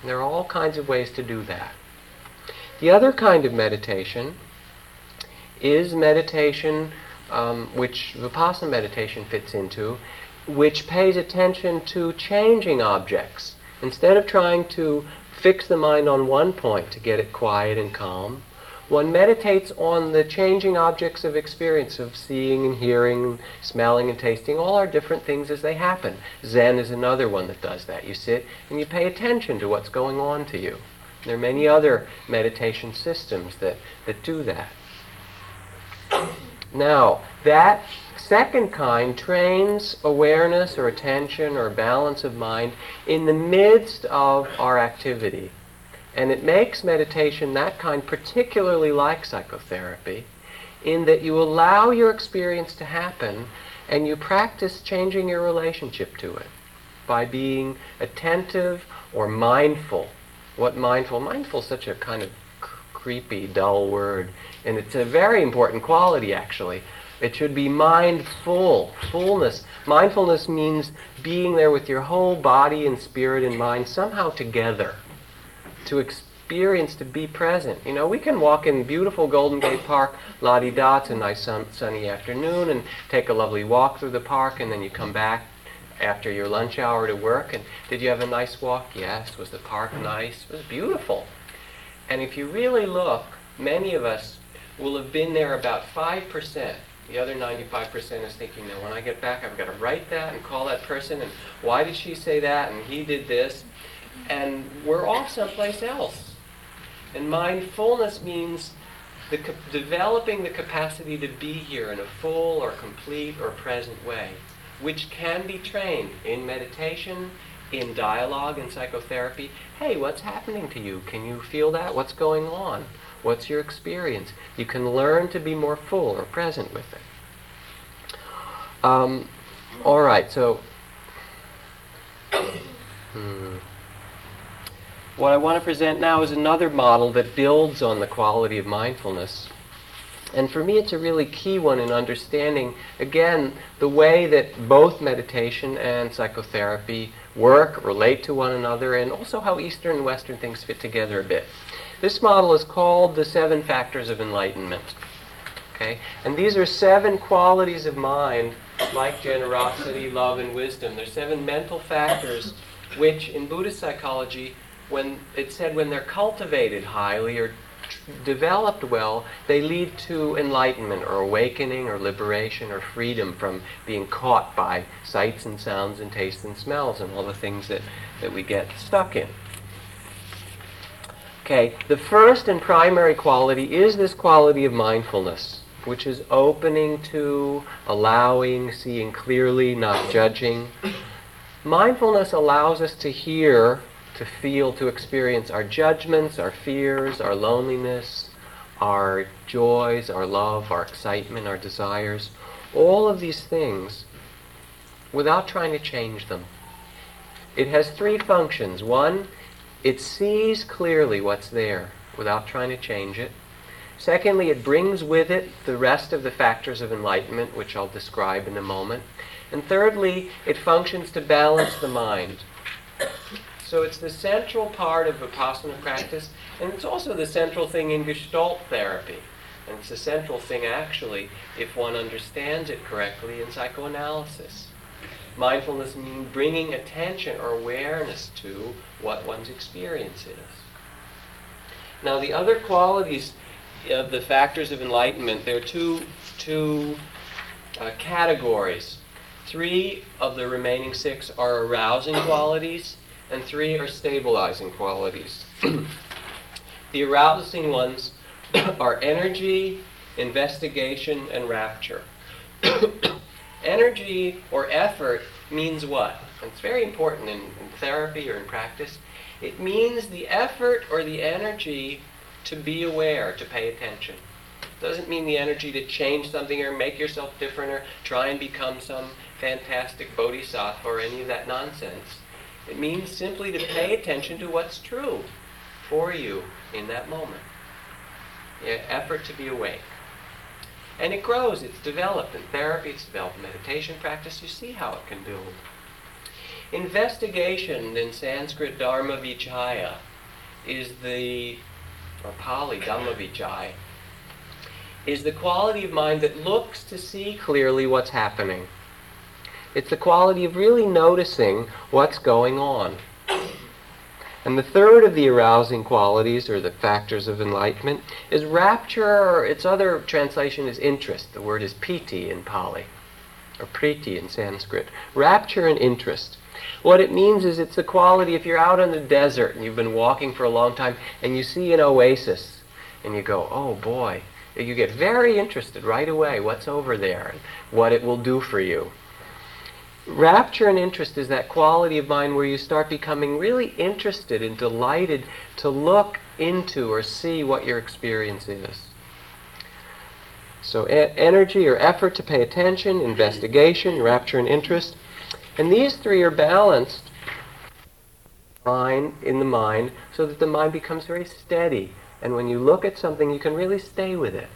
And there are all kinds of ways to do that. The other kind of meditation is meditation um, which Vipassana meditation fits into, which pays attention to changing objects. Instead of trying to fix the mind on one point to get it quiet and calm, one meditates on the changing objects of experience, of seeing and hearing, smelling and tasting. All are different things as they happen. Zen is another one that does that. You sit and you pay attention to what's going on to you. There are many other meditation systems that, that do that. Now, that second kind trains awareness or attention or balance of mind in the midst of our activity. And it makes meditation, that kind, particularly like psychotherapy, in that you allow your experience to happen and you practice changing your relationship to it by being attentive or mindful. What mindful? Mindful is such a kind of creepy, dull word, and it's a very important quality actually. It should be mindful, fullness. Mindfulness means being there with your whole body and spirit and mind somehow together to experience, to be present. You know, we can walk in beautiful Golden Gate Park, la di da, it's a nice sun, sunny afternoon, and take a lovely walk through the park, and then you come back after your lunch hour to work. And did you have a nice walk? Yes. Was the park nice? It was beautiful. And if you really look, many of us will have been there about 5%. The other 95% is thinking, now when I get back, I've got to write that and call that person, and why did she say that, and he did this and we're off someplace else. And mindfulness means the, developing the capacity to be here in a full or complete or present way, which can be trained in meditation, in dialogue, in psychotherapy. Hey, what's happening to you? Can you feel that? What's going on? What's your experience? You can learn to be more full or present with it. Um, all right, so. Hmm. What I want to present now is another model that builds on the quality of mindfulness. And for me, it's a really key one in understanding, again, the way that both meditation and psychotherapy work, relate to one another, and also how Eastern and Western things fit together a bit. This model is called the seven factors of enlightenment. Okay? And these are seven qualities of mind, like generosity, love, and wisdom. They're seven mental factors which, in Buddhist psychology, when it said when they're cultivated highly or developed well, they lead to enlightenment or awakening or liberation or freedom from being caught by sights and sounds and tastes and smells and all the things that, that we get stuck in. Okay, the first and primary quality is this quality of mindfulness, which is opening to, allowing, seeing clearly, not judging. Mindfulness allows us to hear to feel, to experience our judgments, our fears, our loneliness, our joys, our love, our excitement, our desires, all of these things without trying to change them. It has three functions. One, it sees clearly what's there without trying to change it. Secondly, it brings with it the rest of the factors of enlightenment, which I'll describe in a moment. And thirdly, it functions to balance the mind. So it's the central part of Vipassana practice, and it's also the central thing in Gestalt therapy. And it's the central thing, actually, if one understands it correctly in psychoanalysis. Mindfulness means bringing attention or awareness to what one's experience is. Now, the other qualities of the factors of enlightenment, there are two, two uh, categories. Three of the remaining six are arousing qualities, and three are stabilizing qualities. the arousing ones are energy, investigation, and rapture. energy or effort means what? It's very important in, in therapy or in practice. It means the effort or the energy to be aware, to pay attention. It Doesn't mean the energy to change something or make yourself different or try and become some fantastic bodhisattva or any of that nonsense. It means simply to pay attention to what's true for you in that moment. Effort to be awake. And it grows, it's developed in therapy, it's developed in meditation practice. You see how it can build. Investigation in Sanskrit Dharma Vichaya is the, or Pali Dhamma Vichaya, is the quality of mind that looks to see clearly what's happening. It's the quality of really noticing what's going on. And the third of the arousing qualities, or the factors of enlightenment, is rapture, or its other translation is interest. The word is piti in Pali, or priti in Sanskrit. Rapture and interest. What it means is it's the quality if you're out in the desert and you've been walking for a long time and you see an oasis and you go, oh boy, you get very interested right away what's over there and what it will do for you. Rapture and interest is that quality of mind where you start becoming really interested and delighted to look into or see what your experience is. So, e- energy or effort to pay attention, investigation, rapture and interest. And these three are balanced mind in the mind so that the mind becomes very steady. And when you look at something, you can really stay with it.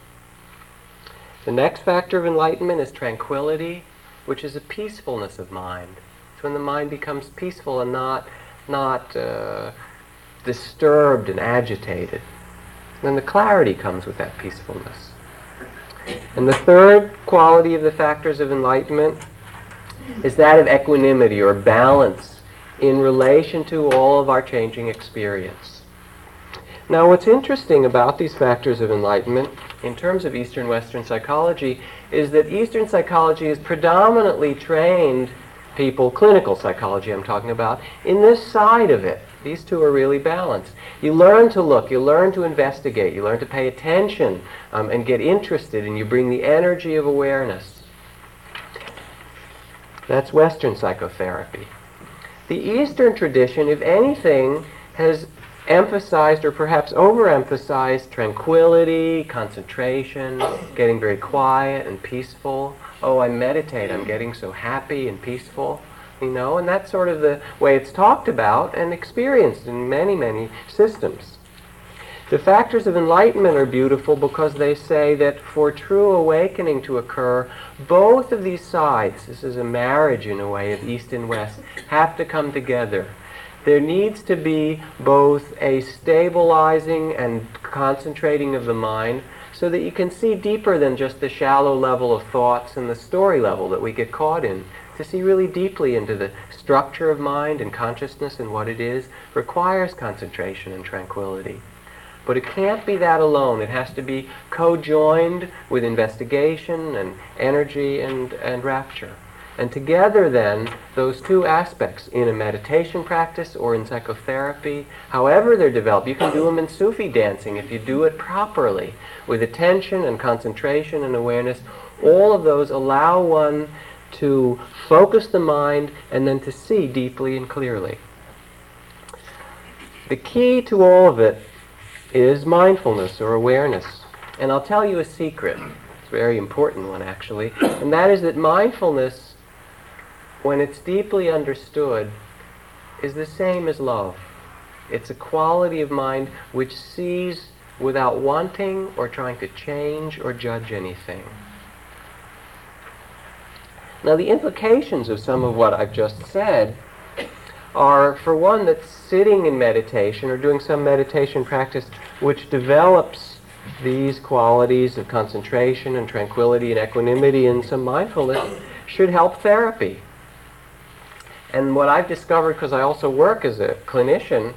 The next factor of enlightenment is tranquility, which is a peacefulness of mind. It's when the mind becomes peaceful and not, not uh, disturbed and agitated. Then the clarity comes with that peacefulness. And the third quality of the factors of enlightenment is that of equanimity or balance in relation to all of our changing experience. Now, what's interesting about these factors of enlightenment in terms of Eastern Western psychology is that Eastern psychology has predominantly trained people, clinical psychology I'm talking about, in this side of it. These two are really balanced. You learn to look, you learn to investigate, you learn to pay attention um, and get interested, and you bring the energy of awareness. That's Western psychotherapy. The Eastern tradition, if anything, has emphasized or perhaps overemphasized tranquility, concentration, getting very quiet and peaceful. Oh, I meditate, I'm getting so happy and peaceful, you know, and that's sort of the way it's talked about and experienced in many, many systems. The factors of enlightenment are beautiful because they say that for true awakening to occur, both of these sides, this is a marriage in a way of East and West, have to come together there needs to be both a stabilizing and concentrating of the mind so that you can see deeper than just the shallow level of thoughts and the story level that we get caught in. To see really deeply into the structure of mind and consciousness and what it is requires concentration and tranquility. But it can't be that alone. It has to be co-joined with investigation and energy and, and rapture. And together, then, those two aspects in a meditation practice or in psychotherapy, however they're developed, you can do them in Sufi dancing if you do it properly with attention and concentration and awareness. All of those allow one to focus the mind and then to see deeply and clearly. The key to all of it is mindfulness or awareness. And I'll tell you a secret. It's a very important one, actually. And that is that mindfulness when it's deeply understood, is the same as love. It's a quality of mind which sees without wanting or trying to change or judge anything. Now, the implications of some of what I've just said are, for one, that sitting in meditation or doing some meditation practice which develops these qualities of concentration and tranquility and equanimity and some mindfulness should help therapy. And what I've discovered, because I also work as a clinician,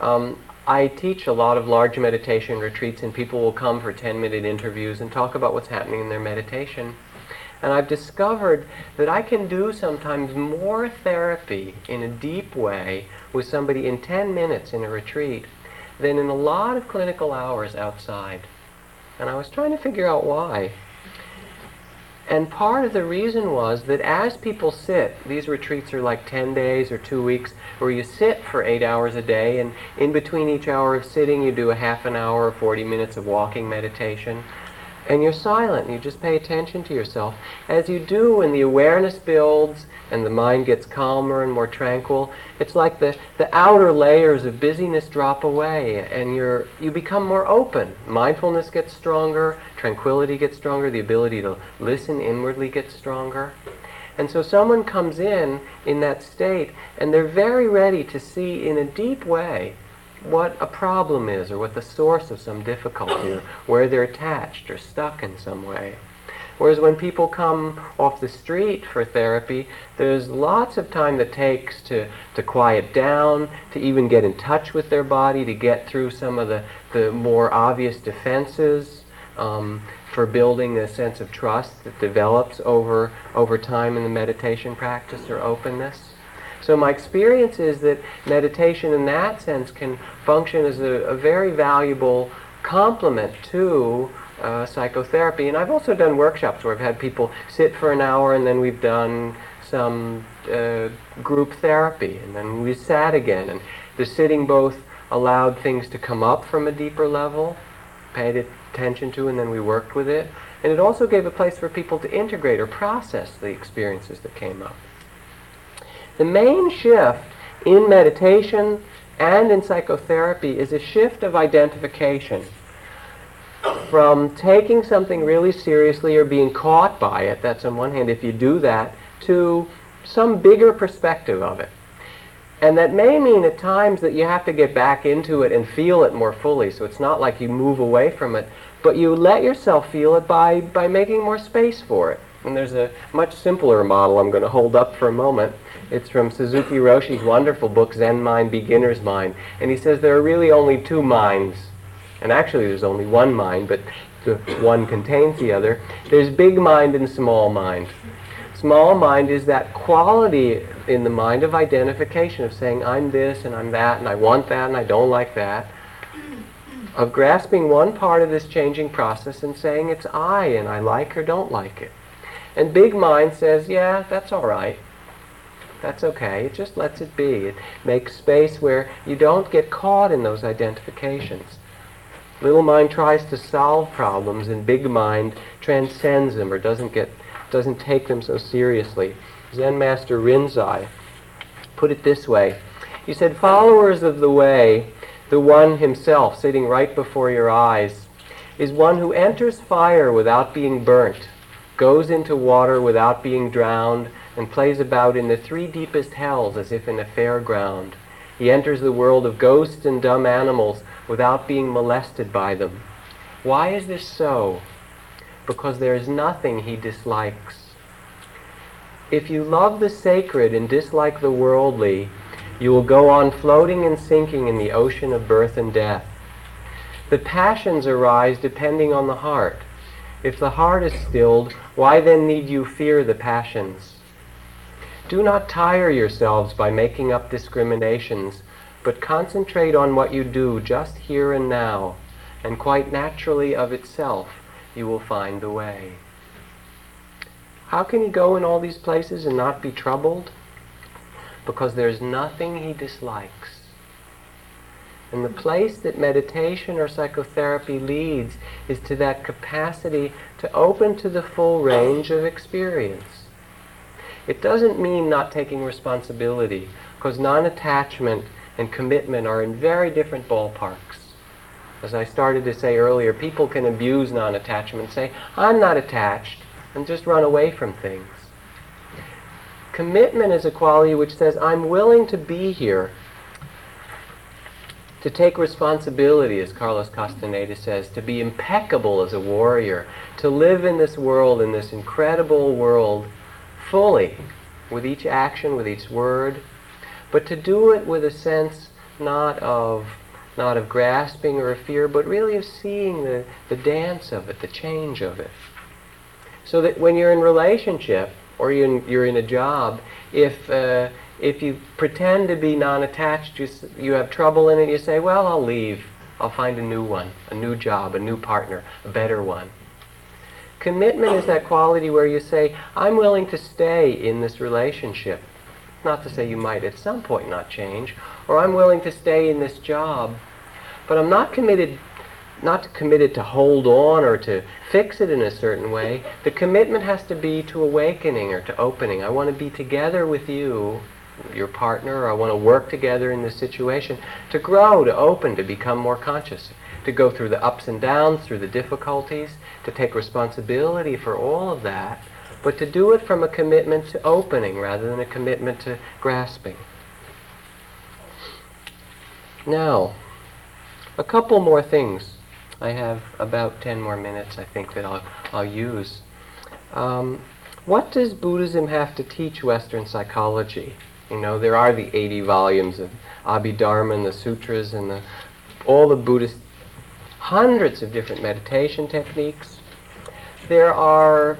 um, I teach a lot of large meditation retreats, and people will come for 10 minute interviews and talk about what's happening in their meditation. And I've discovered that I can do sometimes more therapy in a deep way with somebody in 10 minutes in a retreat than in a lot of clinical hours outside. And I was trying to figure out why. And part of the reason was that as people sit, these retreats are like 10 days or two weeks, where you sit for eight hours a day, and in between each hour of sitting, you do a half an hour or 40 minutes of walking meditation. And you're silent, and you just pay attention to yourself. As you do, when the awareness builds and the mind gets calmer and more tranquil, it's like the, the outer layers of busyness drop away, and you're, you become more open. Mindfulness gets stronger, tranquility gets stronger, the ability to listen inwardly gets stronger. And so someone comes in in that state, and they're very ready to see in a deep way what a problem is or what the source of some difficulty or where they're attached or stuck in some way. Whereas when people come off the street for therapy, there's lots of time that takes to, to quiet down, to even get in touch with their body, to get through some of the, the more obvious defenses um, for building a sense of trust that develops over, over time in the meditation practice or openness. So my experience is that meditation in that sense can function as a, a very valuable complement to uh, psychotherapy. And I've also done workshops where I've had people sit for an hour and then we've done some uh, group therapy and then we sat again. And the sitting both allowed things to come up from a deeper level, paid attention to, and then we worked with it. And it also gave a place for people to integrate or process the experiences that came up. The main shift in meditation and in psychotherapy is a shift of identification from taking something really seriously or being caught by it, that's on one hand, if you do that, to some bigger perspective of it. And that may mean at times that you have to get back into it and feel it more fully. So it's not like you move away from it, but you let yourself feel it by, by making more space for it. And there's a much simpler model I'm going to hold up for a moment it's from Suzuki Roshi's wonderful book, Zen Mind, Beginner's Mind. And he says there are really only two minds. And actually, there's only one mind, but the one contains the other. There's big mind and small mind. Small mind is that quality in the mind of identification, of saying, I'm this and I'm that, and I want that and I don't like that. Of grasping one part of this changing process and saying it's I and I like or don't like it. And big mind says, yeah, that's all right. That's okay. It just lets it be. It makes space where you don't get caught in those identifications. Little mind tries to solve problems, and big mind transcends them or doesn't get doesn't take them so seriously. Zen master Rinzai put it this way. He said, "Followers of the way, the one himself sitting right before your eyes, is one who enters fire without being burnt, goes into water without being drowned, and plays about in the three deepest hells as if in a fairground. He enters the world of ghosts and dumb animals without being molested by them. Why is this so? Because there is nothing he dislikes. If you love the sacred and dislike the worldly, you will go on floating and sinking in the ocean of birth and death. The passions arise depending on the heart. If the heart is stilled, why then need you fear the passions? Do not tire yourselves by making up discriminations, but concentrate on what you do just here and now, and quite naturally of itself you will find the way. How can he go in all these places and not be troubled? Because there's nothing he dislikes. And the place that meditation or psychotherapy leads is to that capacity to open to the full range of experience. It doesn't mean not taking responsibility, because non-attachment and commitment are in very different ballparks. As I started to say earlier, people can abuse non-attachment and say, I'm not attached, and just run away from things. Commitment is a quality which says, I'm willing to be here, to take responsibility, as Carlos Castaneda says, to be impeccable as a warrior, to live in this world, in this incredible world, fully with each action, with each word, but to do it with a sense not of not of grasping or of fear, but really of seeing the, the dance of it, the change of it. So that when you're in relationship or you're in, you're in a job, if uh, if you pretend to be non-attached, you, you have trouble in it, you say, well, I'll leave. I'll find a new one, a new job, a new partner, a better one. Commitment is that quality where you say, I'm willing to stay in this relationship. Not to say you might at some point not change, or I'm willing to stay in this job, but I'm not committed not committed to hold on or to fix it in a certain way. The commitment has to be to awakening or to opening. I want to be together with you your partner, I want to work together in this situation to grow, to open, to become more conscious, to go through the ups and downs, through the difficulties, to take responsibility for all of that, but to do it from a commitment to opening rather than a commitment to grasping. Now, a couple more things. I have about 10 more minutes, I think, that I'll, I'll use. Um, what does Buddhism have to teach Western psychology? You know, there are the 80 volumes of Abhidharma and the sutras and the, all the Buddhist, hundreds of different meditation techniques. There are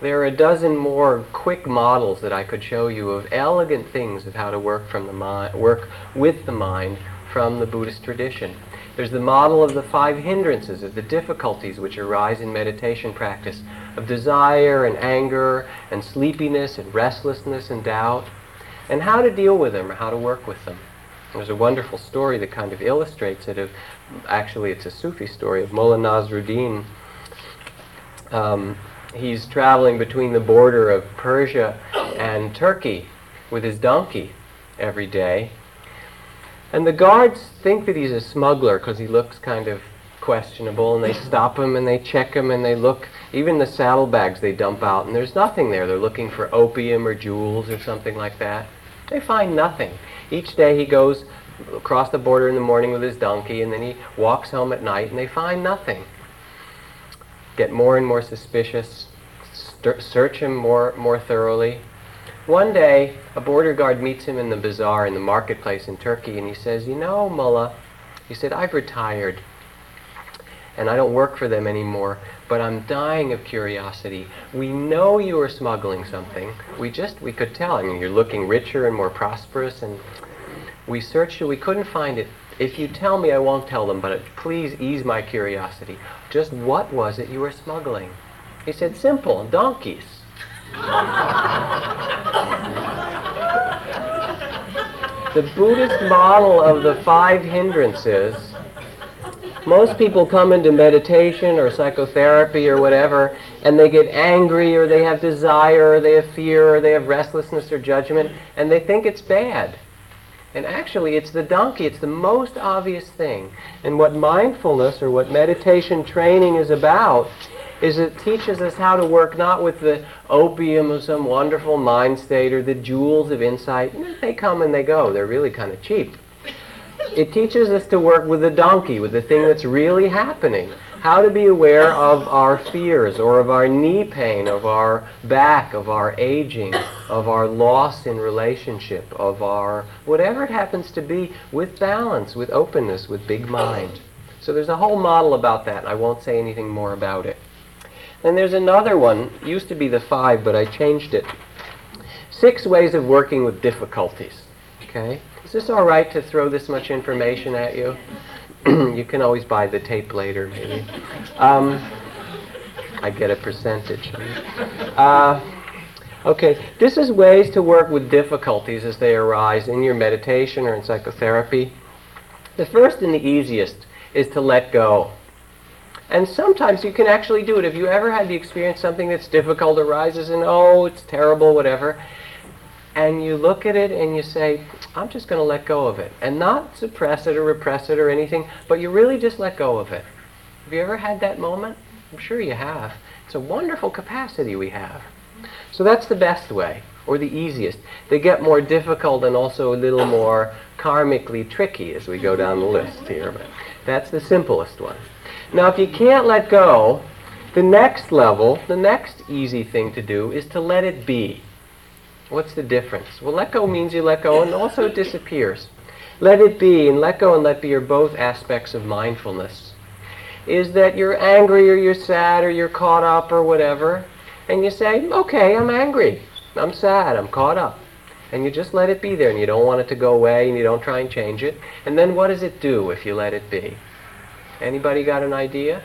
there are a dozen more quick models that I could show you of elegant things of how to work from the mind, work with the mind from the Buddhist tradition. There's the model of the five hindrances, of the difficulties which arise in meditation practice, of desire and anger and sleepiness and restlessness and doubt, and how to deal with them or how to work with them. There's a wonderful story that kind of illustrates it. Of actually, it's a Sufi story of Mullah Nasruddin. Um, he's traveling between the border of Persia and Turkey with his donkey every day, and the guards think that he's a smuggler because he looks kind of questionable, and they stop him and they check him and they look. Even the saddlebags they dump out, and there's nothing there. They're looking for opium or jewels or something like that. They find nothing. Each day he goes across the border in the morning with his donkey, and then he walks home at night, and they find nothing. Get more and more suspicious, search him more, more thoroughly. One day, a border guard meets him in the bazaar in the marketplace in Turkey, and he says, You know, Mullah, he said, I've retired, and I don't work for them anymore, but I'm dying of curiosity. We know you are smuggling something. We just, we could tell. I mean, you're looking richer and more prosperous, and we searched you, we couldn't find it. If you tell me, I won't tell them, but please ease my curiosity. Just what was it you were smuggling? He said, Simple, donkeys. the Buddhist model of the five hindrances, most people come into meditation or psychotherapy or whatever, and they get angry or they have desire or they have fear or they have restlessness or judgment, and they think it's bad. And actually, it's the donkey. It's the most obvious thing. And what mindfulness or what meditation training is about is it teaches us how to work not with the opium of some wonderful mind state or the jewels of insight. They come and they go. They're really kind of cheap. It teaches us to work with the donkey, with the thing that's really happening. How to be aware of our fears or of our knee pain, of our back, of our aging, of our loss in relationship, of our whatever it happens to be, with balance, with openness, with big mind. So there's a whole model about that. I won't say anything more about it. Then there's another one, it used to be the five, but I changed it. Six ways of working with difficulties. Okay? Is this all right to throw this much information at you? you can always buy the tape later, maybe. Um, I get a percentage. Uh, okay, this is ways to work with difficulties as they arise in your meditation or in psychotherapy. The first and the easiest is to let go. And sometimes you can actually do it. If you ever had the experience something that's difficult arises and oh, it's terrible, whatever, and you look at it and you say, I'm just going to let go of it. And not suppress it or repress it or anything, but you really just let go of it. Have you ever had that moment? I'm sure you have. It's a wonderful capacity we have. So that's the best way, or the easiest. They get more difficult and also a little more karmically tricky as we go down the list here, but that's the simplest one. Now, if you can't let go, the next level, the next easy thing to do is to let it be. What's the difference? Well, let go means you let go and also it disappears. Let it be and let go and let be are both aspects of mindfulness. is that you're angry or you're sad or you're caught up or whatever, and you say, okay, I'm angry, I'm sad, I'm caught up. And you just let it be there and you don't want it to go away and you don't try and change it. And then what does it do if you let it be? Anybody got an idea?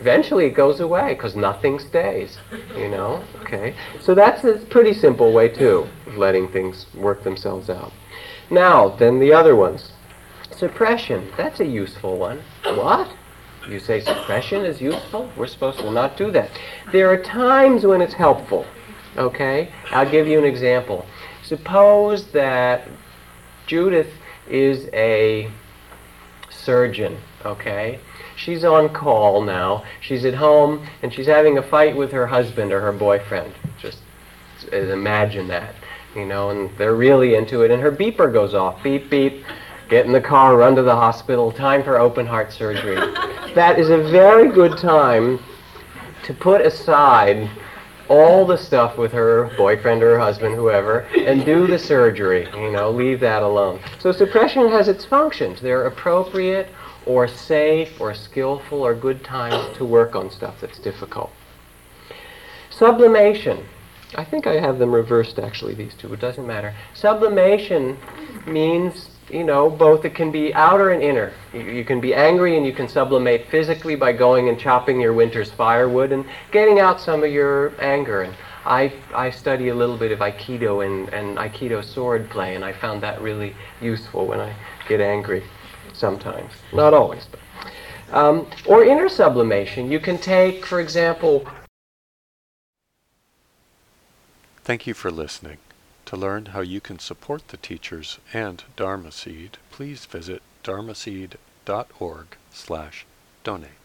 Eventually it goes away because nothing stays, you know? Okay. So that's a pretty simple way too of letting things work themselves out. Now, then the other ones. Suppression, that's a useful one. What? You say suppression is useful? We're supposed to not do that. There are times when it's helpful. Okay? I'll give you an example. Suppose that Judith is a surgeon, okay? She's on call now. She's at home and she's having a fight with her husband or her boyfriend. Just imagine that, you know, and they're really into it and her beeper goes off. Beep, beep. Get in the car, run to the hospital, time for open heart surgery. that is a very good time to put aside all the stuff with her boyfriend or her husband, whoever, and do the surgery. You know, leave that alone. So suppression has its functions. They're appropriate or safe or skillful or good times to work on stuff that's difficult. Sublimation. I think I have them reversed actually, these two. It doesn't matter. Sublimation means you know, both it can be outer and inner. You, you, can be angry and you can sublimate physically by going and chopping your winter's firewood and getting out some of your anger. And I, I study a little bit of Aikido and, and Aikido sword play, and I found that really useful when I get angry sometimes. Not always, but. Um, or inner sublimation. You can take, for example. Thank you for listening. To learn how you can support the teachers and Dharma Seed, please visit dharmaseed.org slash donate.